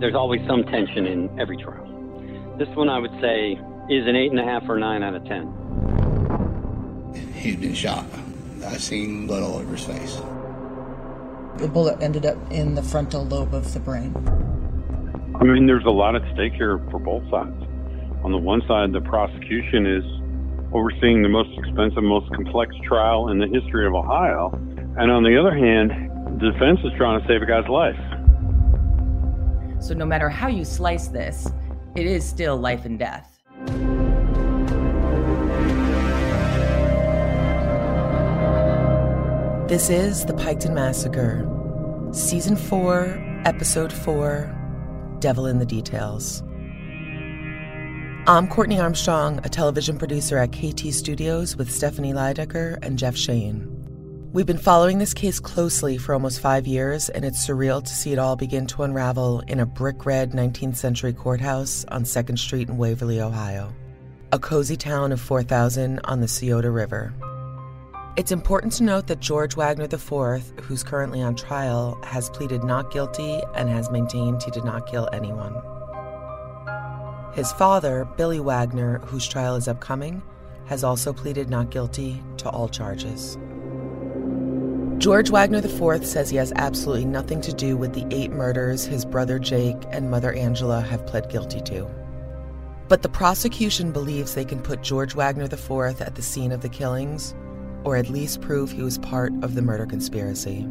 There's always some tension in every trial. This one, I would say, is an eight and a half or nine out of ten. He'd been shot. I seen blood all over his face. The bullet ended up in the frontal lobe of the brain. I mean, there's a lot at stake here for both sides. On the one side, the prosecution is overseeing the most expensive, most complex trial in the history of Ohio. And on the other hand, the defense is trying to save a guy's life. So, no matter how you slice this, it is still life and death. This is The Piketon Massacre, Season 4, Episode 4 Devil in the Details. I'm Courtney Armstrong, a television producer at KT Studios with Stephanie Lydecker and Jeff Shane. We've been following this case closely for almost five years, and it's surreal to see it all begin to unravel in a brick red 19th century courthouse on 2nd Street in Waverly, Ohio, a cozy town of 4,000 on the Scioto River. It's important to note that George Wagner IV, who's currently on trial, has pleaded not guilty and has maintained he did not kill anyone. His father, Billy Wagner, whose trial is upcoming, has also pleaded not guilty to all charges. George Wagner IV says he has absolutely nothing to do with the eight murders his brother Jake and mother Angela have pled guilty to. But the prosecution believes they can put George Wagner IV at the scene of the killings, or at least prove he was part of the murder conspiracy.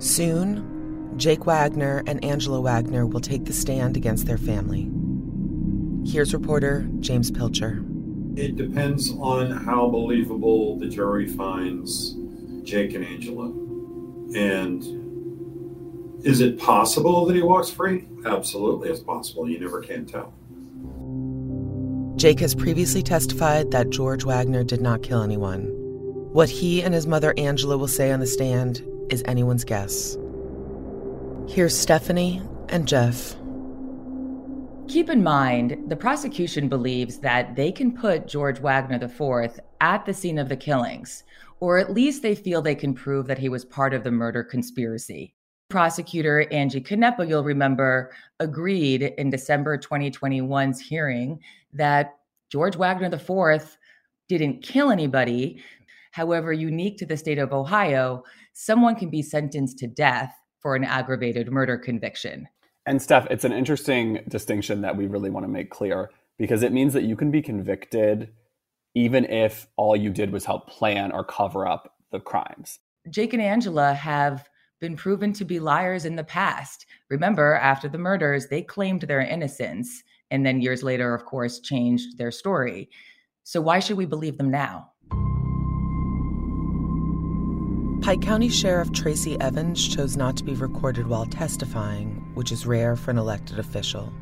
Soon, Jake Wagner and Angela Wagner will take the stand against their family. Here's reporter James Pilcher. It depends on how believable the jury finds Jake and Angela. And is it possible that he walks free? Absolutely, it's possible. You never can tell. Jake has previously testified that George Wagner did not kill anyone. What he and his mother Angela will say on the stand is anyone's guess. Here's Stephanie and Jeff. Keep in mind, the prosecution believes that they can put George Wagner IV at the scene of the killings, or at least they feel they can prove that he was part of the murder conspiracy. Prosecutor Angie Canepa, you'll remember, agreed in December 2021's hearing that George Wagner IV didn't kill anybody. However, unique to the state of Ohio, someone can be sentenced to death for an aggravated murder conviction. And Steph, it's an interesting distinction that we really want to make clear because it means that you can be convicted even if all you did was help plan or cover up the crimes. Jake and Angela have been proven to be liars in the past. Remember, after the murders, they claimed their innocence and then years later, of course, changed their story. So why should we believe them now? Pike County Sheriff Tracy Evans chose not to be recorded while testifying, which is rare for an elected official.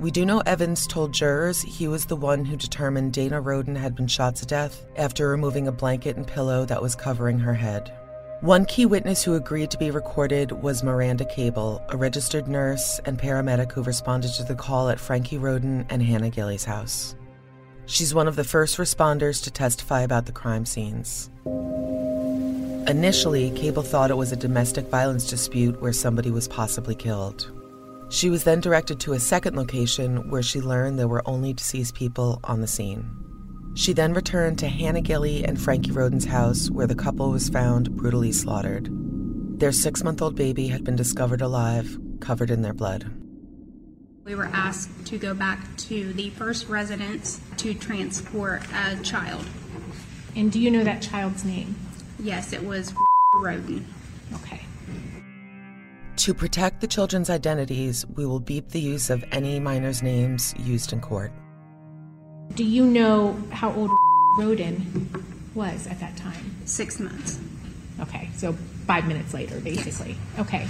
We do know Evans told jurors he was the one who determined Dana Rhoden had been shot to death after removing a blanket and pillow that was covering her head. One key witness who agreed to be recorded was Miranda Cable, a registered nurse and paramedic who responded to the call at Frankie Rhoden and Hannah Gilley's house. She's one of the first responders to testify about the crime scenes. Initially, Cable thought it was a domestic violence dispute where somebody was possibly killed. She was then directed to a second location where she learned there were only deceased people on the scene. She then returned to Hannah Gilley and Frankie Rhoden's house, where the couple was found brutally slaughtered. Their six month old baby had been discovered alive, covered in their blood. We were asked to go back to the first residence to transport a child. And do you know that child's name? Yes, it was Rhoden. Okay. To protect the children's identities, we will beep the use of any minors' names used in court. Do you know how old Rhoden was at that time? Six months. Okay, so five minutes later, basically. Okay.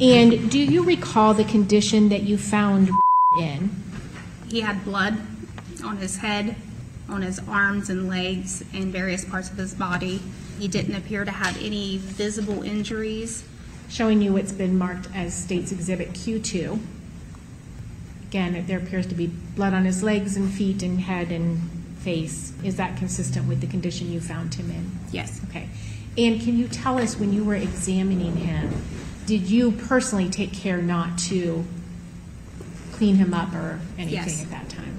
And do you recall the condition that you found in? He had blood on his head, on his arms and legs, and various parts of his body. He didn't appear to have any visible injuries. Showing you what's been marked as State's Exhibit Q2. Again, there appears to be blood on his legs and feet and head and face. Is that consistent with the condition you found him in? Yes. Okay. And can you tell us when you were examining him, did you personally take care not to clean him up or anything Yes. at that time?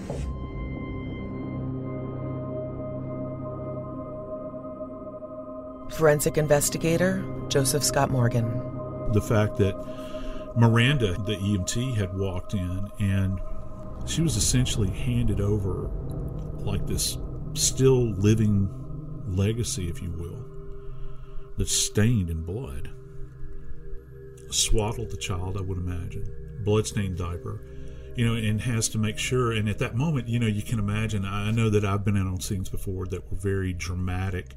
Forensic investigator Joseph Scott Morgan. The fact that Miranda, the EMT, had walked in and she was essentially handed over like this still living legacy, if you will, that's stained in blood. Swaddled the child, I would imagine, bloodstained diaper, you know, and has to make sure. And at that moment, you know, you can imagine. I know that I've been out on scenes before that were very dramatic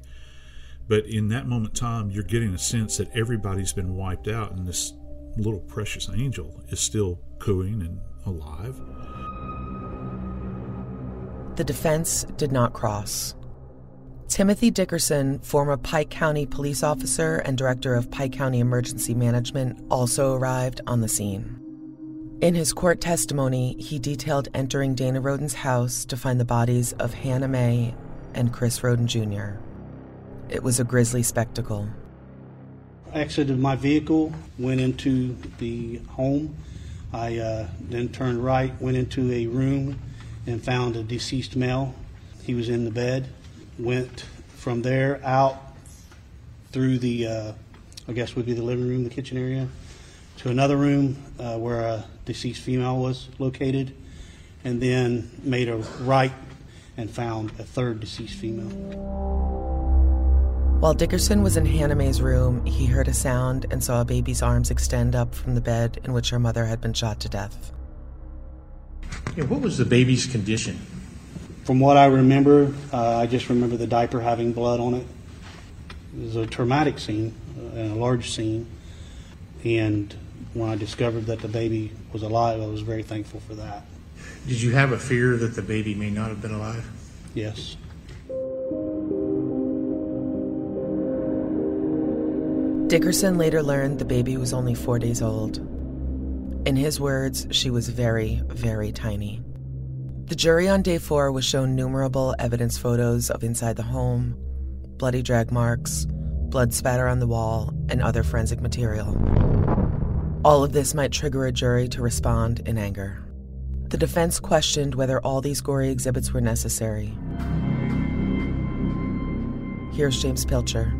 but in that moment time, you're getting a sense that everybody's been wiped out, and this little precious angel is still cooing and alive. The defense did not cross. Timothy Dickerson, former Pike County police officer and director of Pike County Emergency Management, also arrived on the scene. In his court testimony, he detailed entering Dana Rhoden's house to find the bodies of Hannah May and Chris Rhoden Jr. It was a grisly spectacle. exited my vehicle, went into the home. I uh, then turned right, went into a room, and found a deceased male. He was in the bed. Went from there out through the, uh, I guess would be the living room, the kitchen area, to another room uh, where a deceased female was located, and then made a right and found a third deceased female. While Dickerson was in Hannah Mae's room, he heard a sound and saw a baby's arms extend up from the bed in which her mother had been shot to death. Yeah, what was the baby's condition? From what I remember, uh, I just remember the diaper having blood on it. It was a traumatic scene, uh, and a large scene. And when I discovered that the baby was alive, I was very thankful for that. Did you have a fear that the baby may not have been alive? Yes. Dickerson later learned the baby was only four days old. In his words, she was very, very tiny. The jury on day four was shown numerable evidence photos of inside the home, bloody drag marks, blood spatter on the wall, and other forensic material. All of this might trigger a jury to respond in anger. The defense questioned whether all these gory exhibits were necessary. Here's James Pilcher.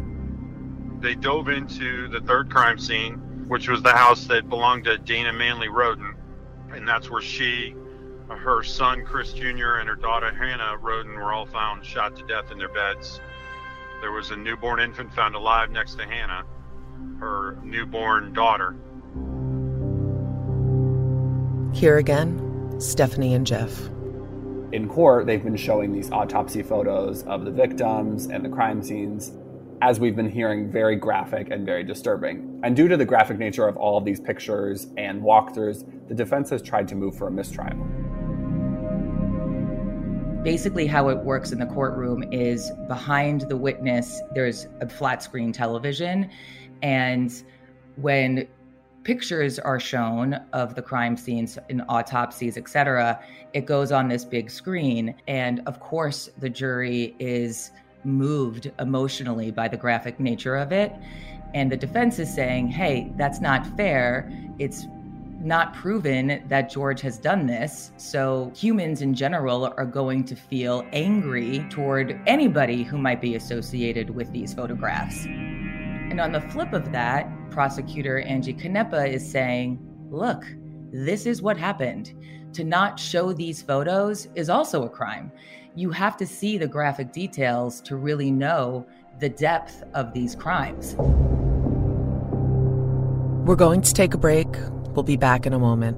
They dove into the third crime scene, which was the house that belonged to Dana Manley Rhoden. And that's where she, her son Chris Jr., and her daughter Hannah Rhoden were all found shot to death in their beds. There was a newborn infant found alive next to Hannah. her newborn daughter. Here again, Stephanie and Jeff. In court, they've been showing these autopsy photos of the victims and the crime scenes, as we've been hearing, very graphic and very disturbing. And due to the graphic nature of all of these pictures and walkthroughs, the defense has tried to move for a mistrial. Basically, how it works in the courtroom is behind the witness, there's a flat screen television. And when pictures are shown of the crime scenes in autopsies, etc., it goes on this big screen. And of course, the jury is moved emotionally by the graphic nature of it. And the defense is saying, hey, that's not fair. It's not proven that George has done this. So humans in general are going to feel angry toward anybody who might be associated with these photographs. And on the flip of that, prosecutor Angie Canepa is saying, look, this is what happened. To not show these photos is also a crime. You have to see the graphic details to really know the depth of these crimes. We're going to take a break. We'll be back in a moment.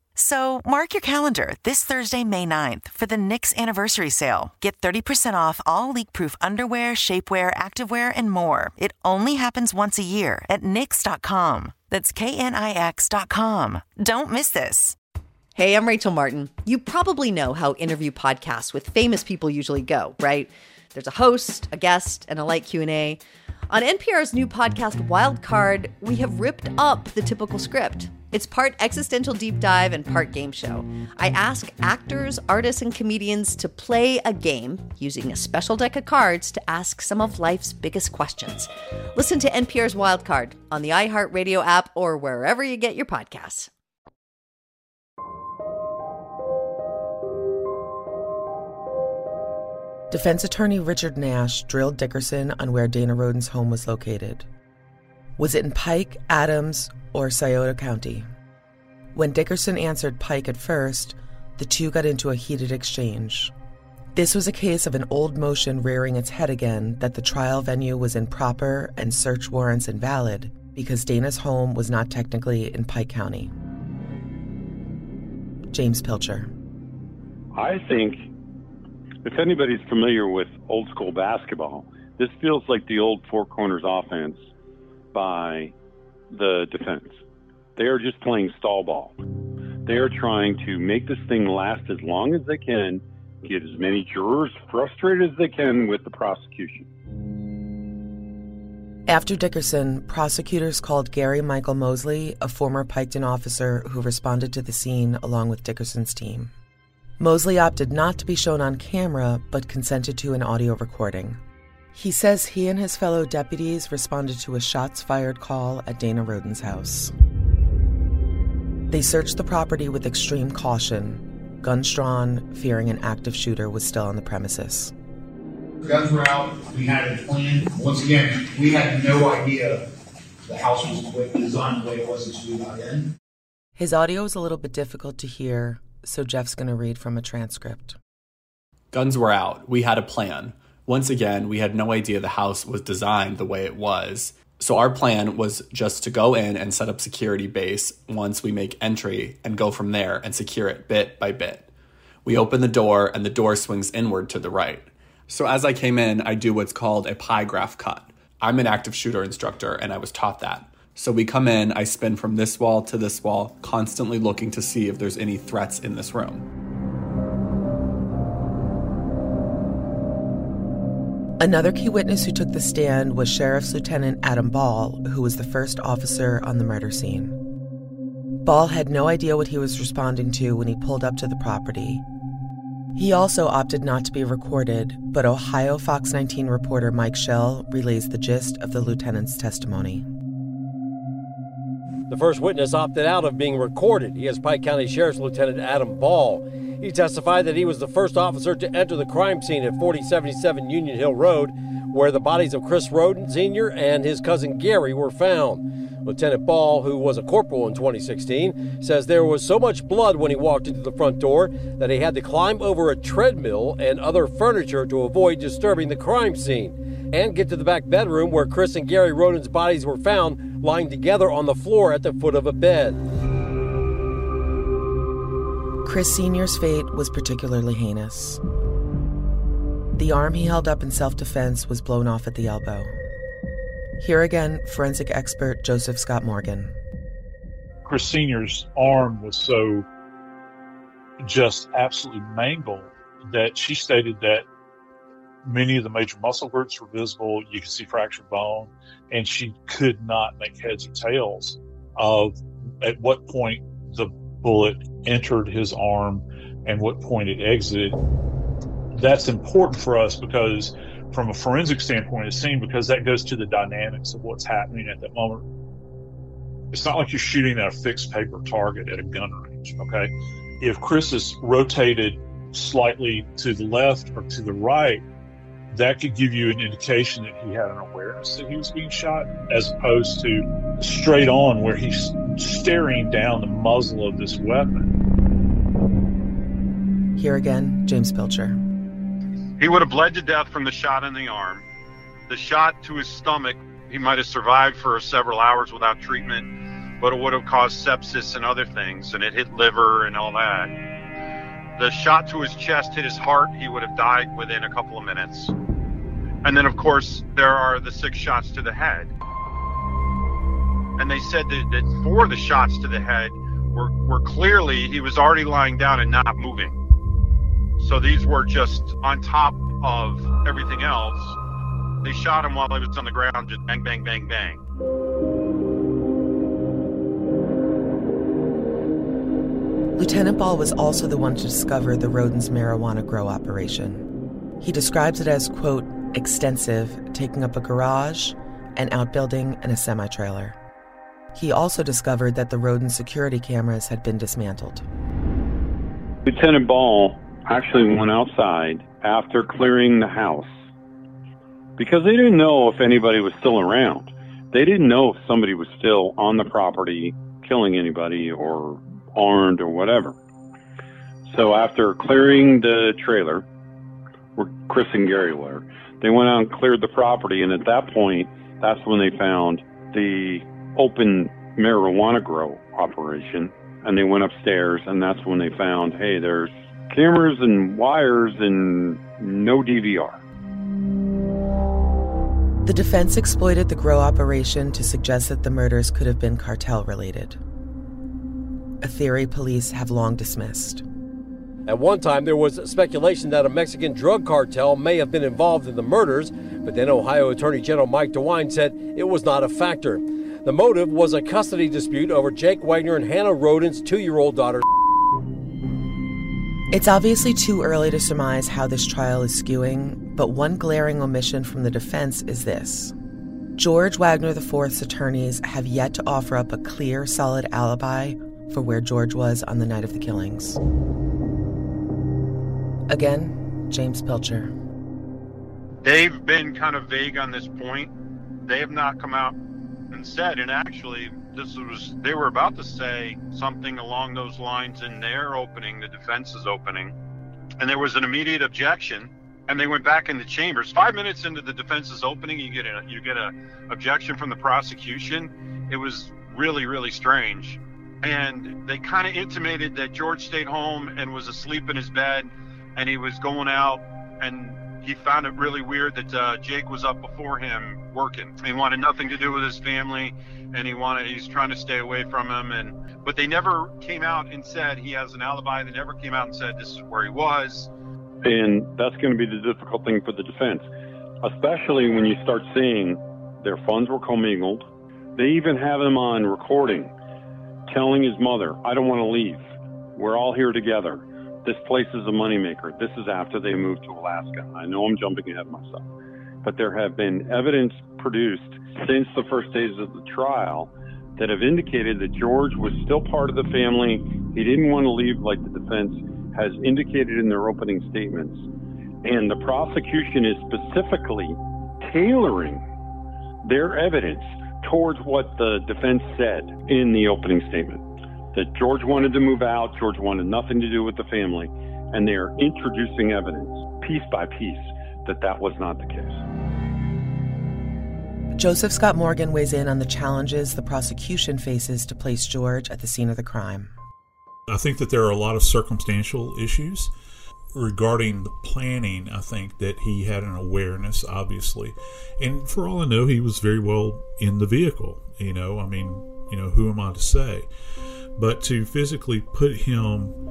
So mark your calendar this Thursday, May 9th for the Knix anniversary sale. Get 30% off all leak-proof underwear, shapewear, activewear, and more. It only happens once a year at Knix.com. That's K-N-I-X.com. Don't miss this. Hey, I'm Rachel Martin. You probably know how interview podcasts with famous people usually go, right? There's a host, a guest, and a light Q&A. On NPR's new podcast Wildcard, we have ripped up the typical script. It's part existential deep dive and part game show. I ask actors, artists, and comedians to play a game using a special deck of cards to ask some of life's biggest questions. Listen to NPR's Wildcard on the iHeartRadio app or wherever you get your podcasts. Defense attorney Richard Nash drilled Dickerson on where Dana Rhoden's home was located. Was it in Pike, Adams, or Scioto County? When Dickerson answered Pike at first, the two got into a heated exchange. This was a case of an old motion rearing its head again that the trial venue was improper and search warrants invalid because Dana's home was not technically in Pike County. James Pilcher. I think if anybody's familiar with old school basketball, this feels like the old four corners offense by the defense. They are just playing stall ball. They are trying to make this thing last as long as they can, get as many jurors frustrated as they can with the prosecution. After Dickerson, prosecutors called Gary Michael Mosley, a former Piketon officer who responded to the scene along with Dickerson's team. Mosley opted not to be shown on camera, but consented to an audio recording. He says he and his fellow deputies responded to a shots fired call at Dana Rhoden's house. They searched the property with extreme caution, guns drawn, fearing an active shooter was still on the premises. Guns were out. We had a plan. Once again, we had no idea the house was designed the way it was until we got in. His audio is a little bit difficult to hear, so Jeff's going to read from a transcript. Guns were out. We had a plan. Once again, we had no idea the house was designed the way it was. So our plan was just to go in and set up security base once we make entry and go from there and secure it bit by bit. We open the door and the door swings inward to the right. So as I came in, I do what's called a pie graph cut. I'm an active shooter instructor and I was taught that. So we come in, I spin from this wall to this wall, constantly looking to see if there's any threats in this room. Another key witness who took the stand was Sheriff's Lieutenant Adam Ball, who was the first officer on the murder scene. Ball had no idea what he was responding to when he pulled up to the property, he also opted not to be recorded, but Ohio Fox 19 reporter Mike Shell relays the gist of the lieutenant's testimony. The first witness opted out of being recorded. He is Pike County Sheriff's Lieutenant Adam Ball. He testified that he was the first officer to enter the crime scene at 4077 Union Hill Road, where the bodies of Chris Rhoden Sr. and his cousin Gary were found. Lieutenant Ball, who was a corporal in 2016, says there was so much blood when he walked into the front door that he had to climb over a treadmill and other furniture to avoid disturbing the crime scene and get to the back bedroom where Chris and Gary Rhoden's bodies were found lying together on the floor at the foot of a bed. Chris Sr.'s fate was particularly heinous. The arm he held up in self defense was blown off at the elbow. Here again, forensic expert Joseph Scott Morgan. Chris Sr.'s arm was so just absolutely mangled that she stated that many of the major muscle groups were visible. You could see fractured bone, and she could not make heads or tails of at what point the bullet entered his arm and what point it exited. That's important for us because from a forensic standpoint of scene because that goes to the dynamics of what's happening at that moment. It's not like you're shooting at a fixed paper target at a gun range, okay? If Chris is rotated slightly to the left or to the right, that could give you an indication that he had an awareness that he was being shot, as opposed to straight on where he's staring down the muzzle of this weapon. Here again, James Pilcher. He would have bled to death from the shot in the arm. The shot to his stomach, he might have survived for several hours without treatment, but it would have caused sepsis and other things, and it hit liver and all that. The shot to his chest hit his heart. He would have died within a couple of minutes. And then, of course, there are the six shots to the head. And they said that, that four of the shots to the head were, were clearly he was already lying down and not moving. So these were just on top of everything else. They shot him while he was on the ground, just bang, bang, bang, bang. Lieutenant Ball was also the one to discover the Rhoden's marijuana grow operation. He describes it as, quote, extensive, taking up a garage, an outbuilding, and a semi trailer. He also discovered that the Rhoden security cameras had been dismantled. Lieutenant Ball actually went outside after clearing the house because they didn't know if anybody was still around. They didn't know if somebody was still on the property killing anybody or armed or whatever. So after clearing the trailer, where Chris and Gary were, they went out and cleared the property. And at that point, that's when they found the open marijuana grow operation. And they went upstairs, and that's when they found, hey, there's cameras and wires and no DVR. The defense exploited the grow operation to suggest that the murders could have been cartel related. A theory police have long dismissed. At one time, there was speculation that a Mexican drug cartel may have been involved in the murders, but then Ohio Attorney General Mike DeWine said it was not a factor. The motive was a custody dispute over Jake Wagner and Hannah Rhoden's two year old daughter. It's obviously too early to surmise how this trial is skewing, but one glaring omission from the defense is this. George Wagner IV's attorneys have yet to offer up a clear, solid alibi for where George was on the night of the killings. Again, James Pilcher. They've been kind of vague on this point. They have not come out and said, and actually, this was they were about to say something along those lines in their opening, the defense's opening, and there was an immediate objection, and they went back in the chambers. Five minutes into the defense's opening, you get a you get a objection from the prosecution. It was really really strange, and they kind of intimated that George stayed home and was asleep in his bed, and he was going out and he found it really weird that uh, Jake was up before him working. He wanted nothing to do with his family, and he wanted he's trying to stay away from him. And but they never came out and said he has an alibi. They never came out and said this is where he was. And that's going to be the difficult thing for the defense, especially when you start seeing their funds were commingled. They even have him on recording telling his mother, I don't want to leave. We're all here together. This place is a moneymaker. This is after they moved to Alaska. I know I'm jumping ahead of myself, but there have been evidence produced since the first days of the trial that have indicated that George was still part of the family. He didn't want to leave, like the defense has indicated in their opening statements. And the prosecution is specifically tailoring their evidence towards what the defense said in the opening statement that George wanted to move out, George wanted nothing to do with the family, and they are introducing evidence piece by piece that that was not the case. Joseph Scott Morgan weighs in on the challenges the prosecution faces to place George at the scene of the crime. I think that there are a lot of circumstantial issues regarding the planning. I think that he had an awareness, obviously, and for all I know, he was very well in the vehicle. You know, I mean, you know, who am I to say? But to physically put him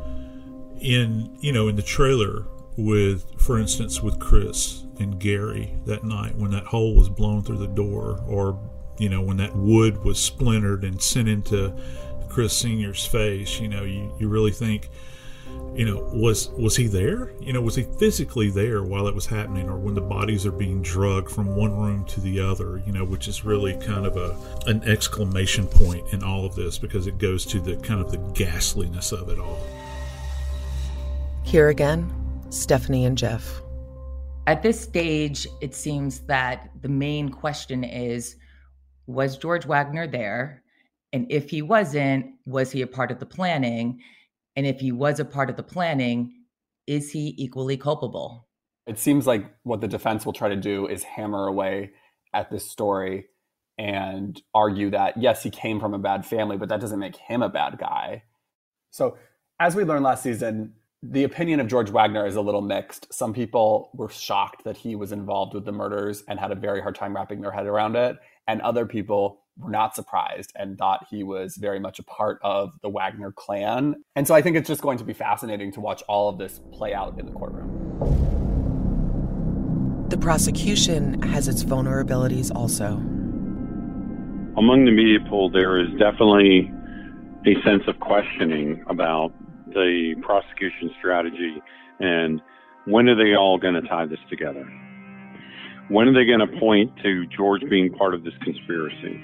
in, you know, in the trailer with, for instance, with Chris and Gary that night when that hole was blown through the door, or you know, when that wood was splintered and sent into Chris Senior's face, you know, you, you really think, you know, was was he there? You know, was he physically there while it was happening, or when the bodies are being drugged from one room to the other? You know, which is really kind of a an exclamation point in all of this because it goes to the kind of the ghastliness of it all. Here again, Stephanie and Jeff. At this stage, it seems that the main question is Was George Wagner there? And if he wasn't, was he a part of the planning? And if he was a part of the planning, is he equally culpable? It seems like what the defense will try to do is hammer away at this story and argue that, yes, he came from a bad family, but that doesn't make him a bad guy. So, as we learned last season, the opinion of George Wagner is a little mixed. Some people were shocked that he was involved with the murders and had a very hard time wrapping their head around it. And other people were not surprised and thought he was very much a part of the Wagner clan. And so I think it's just going to be fascinating to watch all of this play out in the courtroom. The prosecution has its vulnerabilities also. Among the media pool, there is definitely a sense of questioning about the prosecution strategy and when are they all going to tie this together? When are they going to point to George being part of this conspiracy?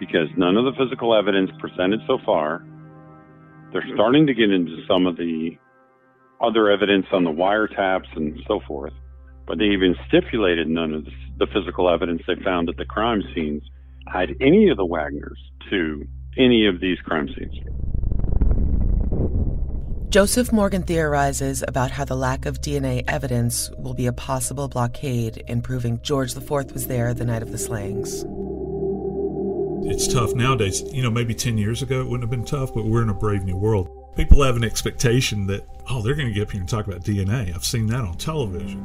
Because none of the physical evidence presented so far, they're starting to get into some of the other evidence on the wiretaps and so forth, but they even stipulated none of the, physical evidence they found at the crime scenes tied any of the Wagners to any of these crime scenes. Joseph Morgan theorizes about how the lack of DNA evidence will be a possible blockade in proving George IV was there the night of the slayings. It's tough nowadays. You know, maybe 10 years ago it wouldn't have been tough, but we're in a brave new world. People have an expectation that, oh, they're going to get up here and talk about DNA. I've seen that on television.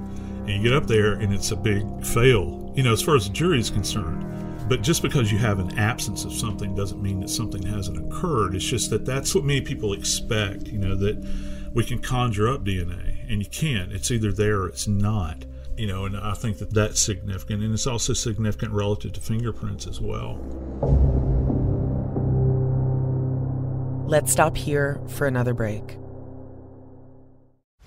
And you get up there and it's a big fail, you know, as far as the jury is concerned. But just because you have an absence of something doesn't mean that something hasn't occurred. It's just that that's what many people expect, you know, that we can conjure up DNA, and you can't. It's either there or it's not, you know, and I think that that's significant. And it's also significant relative to fingerprints as well. Let's stop here for another break.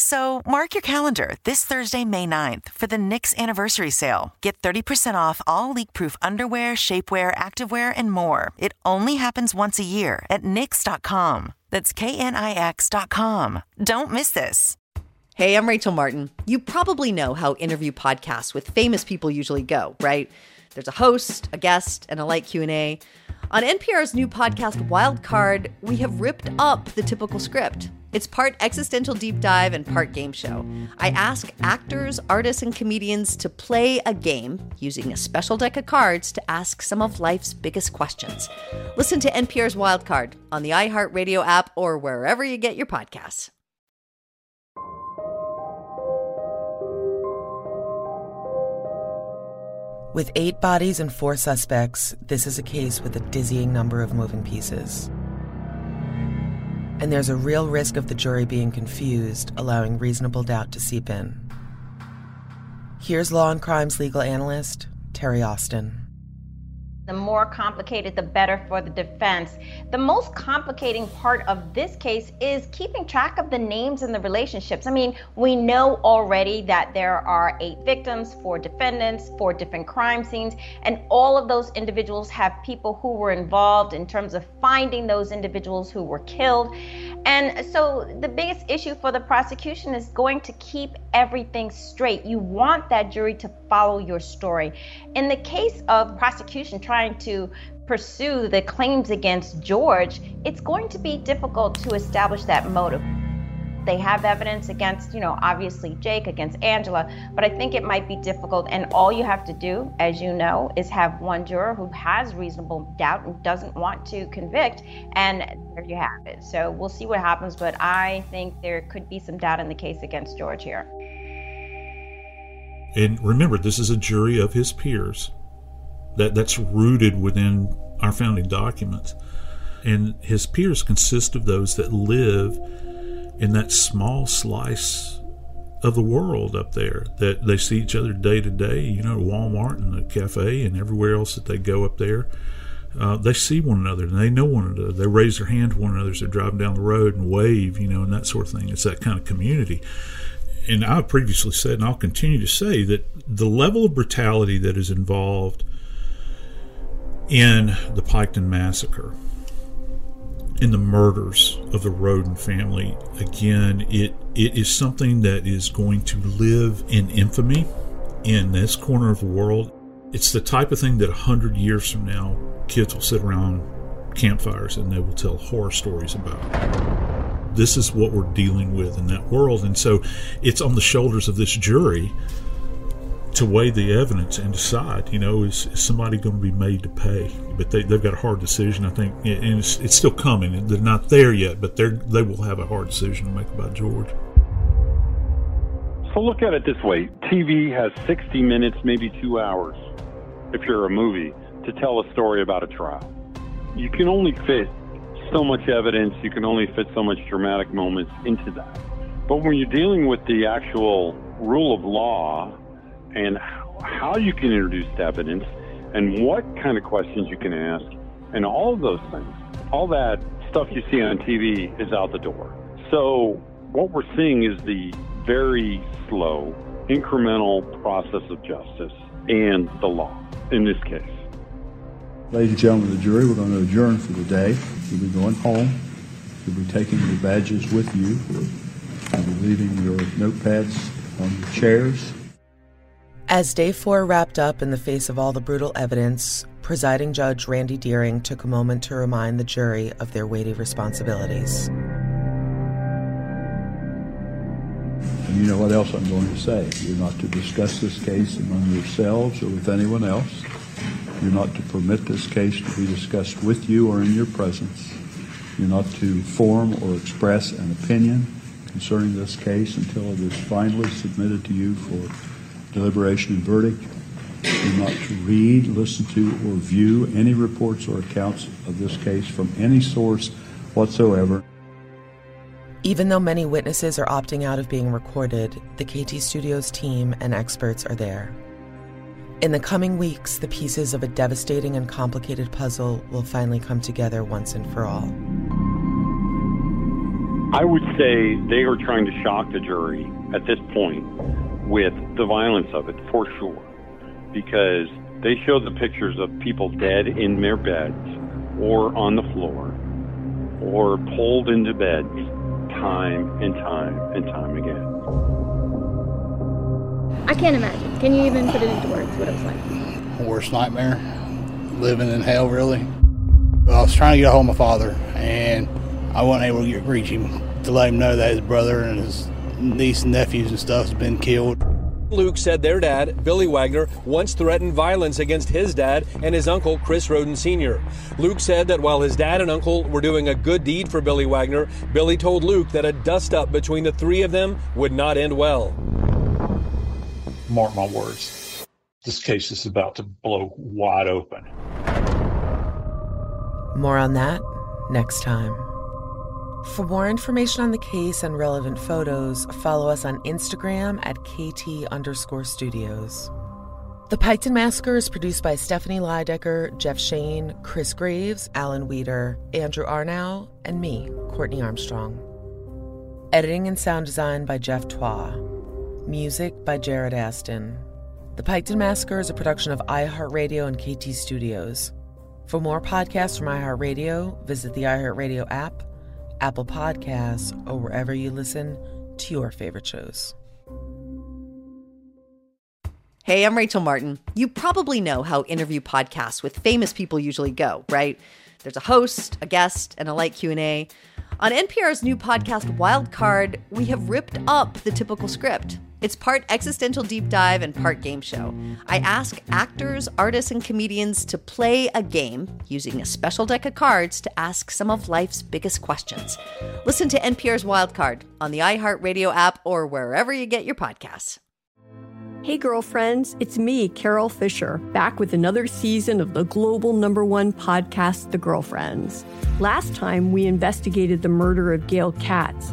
So mark your calendar this Thursday, May 9th for the Knix anniversary sale. Get 30% off all leak-proof underwear, shapewear, activewear, and more. It only happens once a year at Knix.com. That's K-N-I-X.com. Don't miss this. Hey, I'm Rachel Martin. You probably know how interview podcasts with famous people usually go, right? There's a host, a guest, and a light Q&A. On NPR's new podcast Wildcard, we have ripped up the typical script. It's part existential deep dive and part game show. I ask actors, artists, and comedians to play a game using a special deck of cards to ask some of life's biggest questions. Listen to NPR's Wildcard on the iHeartRadio app or wherever you get your podcasts. With eight bodies and four suspects, this is a case with a dizzying number of moving pieces. And there's a real risk of the jury being confused, allowing reasonable doubt to seep in. Here's Law and Crimes legal analyst, Terry Austin. The more complicated, the better for the defense. The most complicating part of this case is keeping track of the names and the relationships. I mean, we know already that there are eight victims, four defendants, four different crime scenes, and all of those individuals have people who were involved in terms of finding those individuals who were killed. And so the biggest issue for the prosecution is going to keep everything straight. You want that jury to follow your story. In the case of prosecution trying to pursue the claims against George, it's going to be difficult to establish that motive. They have evidence against, you know, obviously Jake, against Angela, but I think it might be difficult. And all you have to do, as you know, is have one juror who has reasonable doubt and doesn't want to convict, and there you have it. So we'll see what happens, but I think there could be some doubt in the case against George here. And remember, this is a jury of his peers that that's rooted within our founding documents. And his peers consist of those that live in that small slice of the world up there that they see each other day to day, you know, Walmart and the cafe and everywhere else that they go up there. Uh, they see one another and they know one another. They raise their hand to one another as they're driving down the road and wave, you know, and that sort of thing. It's that kind of community. And I've previously said, and I'll continue to say, that the level of brutality that is involved in the Piketon massacre, in the murders of the Rhoden family, again, it it is something that is going to live in infamy in this corner of the world. It's the type of thing that a hundred years from now, kids will sit around campfires and they will tell horror stories about. This is what we're dealing with in that world, and so it's on the shoulders of this jury to weigh the evidence and decide, you know, is, is somebody going to be made to pay? But they, they've got a hard decision, I think, and it's, it's still coming. They're not there yet, but they they will have a hard decision to make about George. So look at it this way TV has 60 minutes, maybe two hours, if you're a movie, to tell a story about a trial. You can only fit so much evidence, you can only fit so much dramatic moments into that. But when you're dealing with the actual rule of law and how you can introduce evidence and what kind of questions you can ask and all of those things, all that stuff you see on TV is out the door. So what we're seeing is the very slow, incremental process of justice and the law in this case. Ladies and gentlemen of the jury, we're going to adjourn for the day. You'll be going home. You'll be taking your badges with you. You'll be leaving your notepads on your chairs. As day four wrapped up in the face of all the brutal evidence, presiding judge Randy Deering took a moment to remind the jury of their weighty responsibilities. And you know what else I'm going to say. You're not to discuss this case among yourselves or with anyone else. You're not to permit this case to be discussed with you or in your presence. You're not to form or express an opinion concerning this case until it is finally submitted to you for deliberation and verdict. You're not to read, listen to, or view any reports or accounts of this case from any source whatsoever. Even though many witnesses are opting out of being recorded, the KT Studios team and experts are there. In the coming weeks, the pieces of a devastating and complicated puzzle will finally come together once and for all. I would say they are trying to shock the jury at this point with the violence of it, for sure, because they show the pictures of people dead in their beds or on the floor or pulled into beds time and time and time again. I can't imagine. Can you even put it into words what it was like? Worst nightmare. Living in hell, really. I was trying to get a hold of my father, and I wasn't able to get, reach him to let him know that his brother and his niece and nephews and stuff has been killed. Luke said their dad, Billy Wagner, once threatened violence against his dad and his uncle, Chris Rhoden Sr. Luke said that while his dad and uncle were doing a good deed for Billy Wagner, Billy told Luke that a dust up between the three of them would not end well. Mark my words, this case is about to blow wide open. More on that next time. For more information on the case and relevant photos, follow us on Instagram at KT underscore studios. The Piketon Massacre is produced by Stephanie Lydecker, Jeff Shane, Chris Graves, Alan Weeder, Andrew Arnow, and me, Courtney Armstrong. Editing and sound design by Jeff Twa. Music by Jared Aston. The Piketon Massacre is a production of iHeartRadio and KT Studios. For more podcasts from iHeartRadio, visit the iHeartRadio app, Apple Podcasts, or wherever you listen to your favorite shows. Hey, I'm Rachel Martin. You probably know how interview podcasts with famous people usually go, right? There's a host, a guest, and a light Q&A. On NPR's new podcast Wildcard, we have ripped up the typical script. It's part existential deep dive and part game show. I ask actors, artists, and comedians to play a game using a special deck of cards to ask some of life's biggest questions. Listen to NPR's Wildcard on the iHeartRadio app or wherever you get your podcasts. Hey, girlfriends, it's me, Carole Fisher, back with another season of the global number one podcast, The Girlfriends. Last time, we investigated the murder of Gail Katz.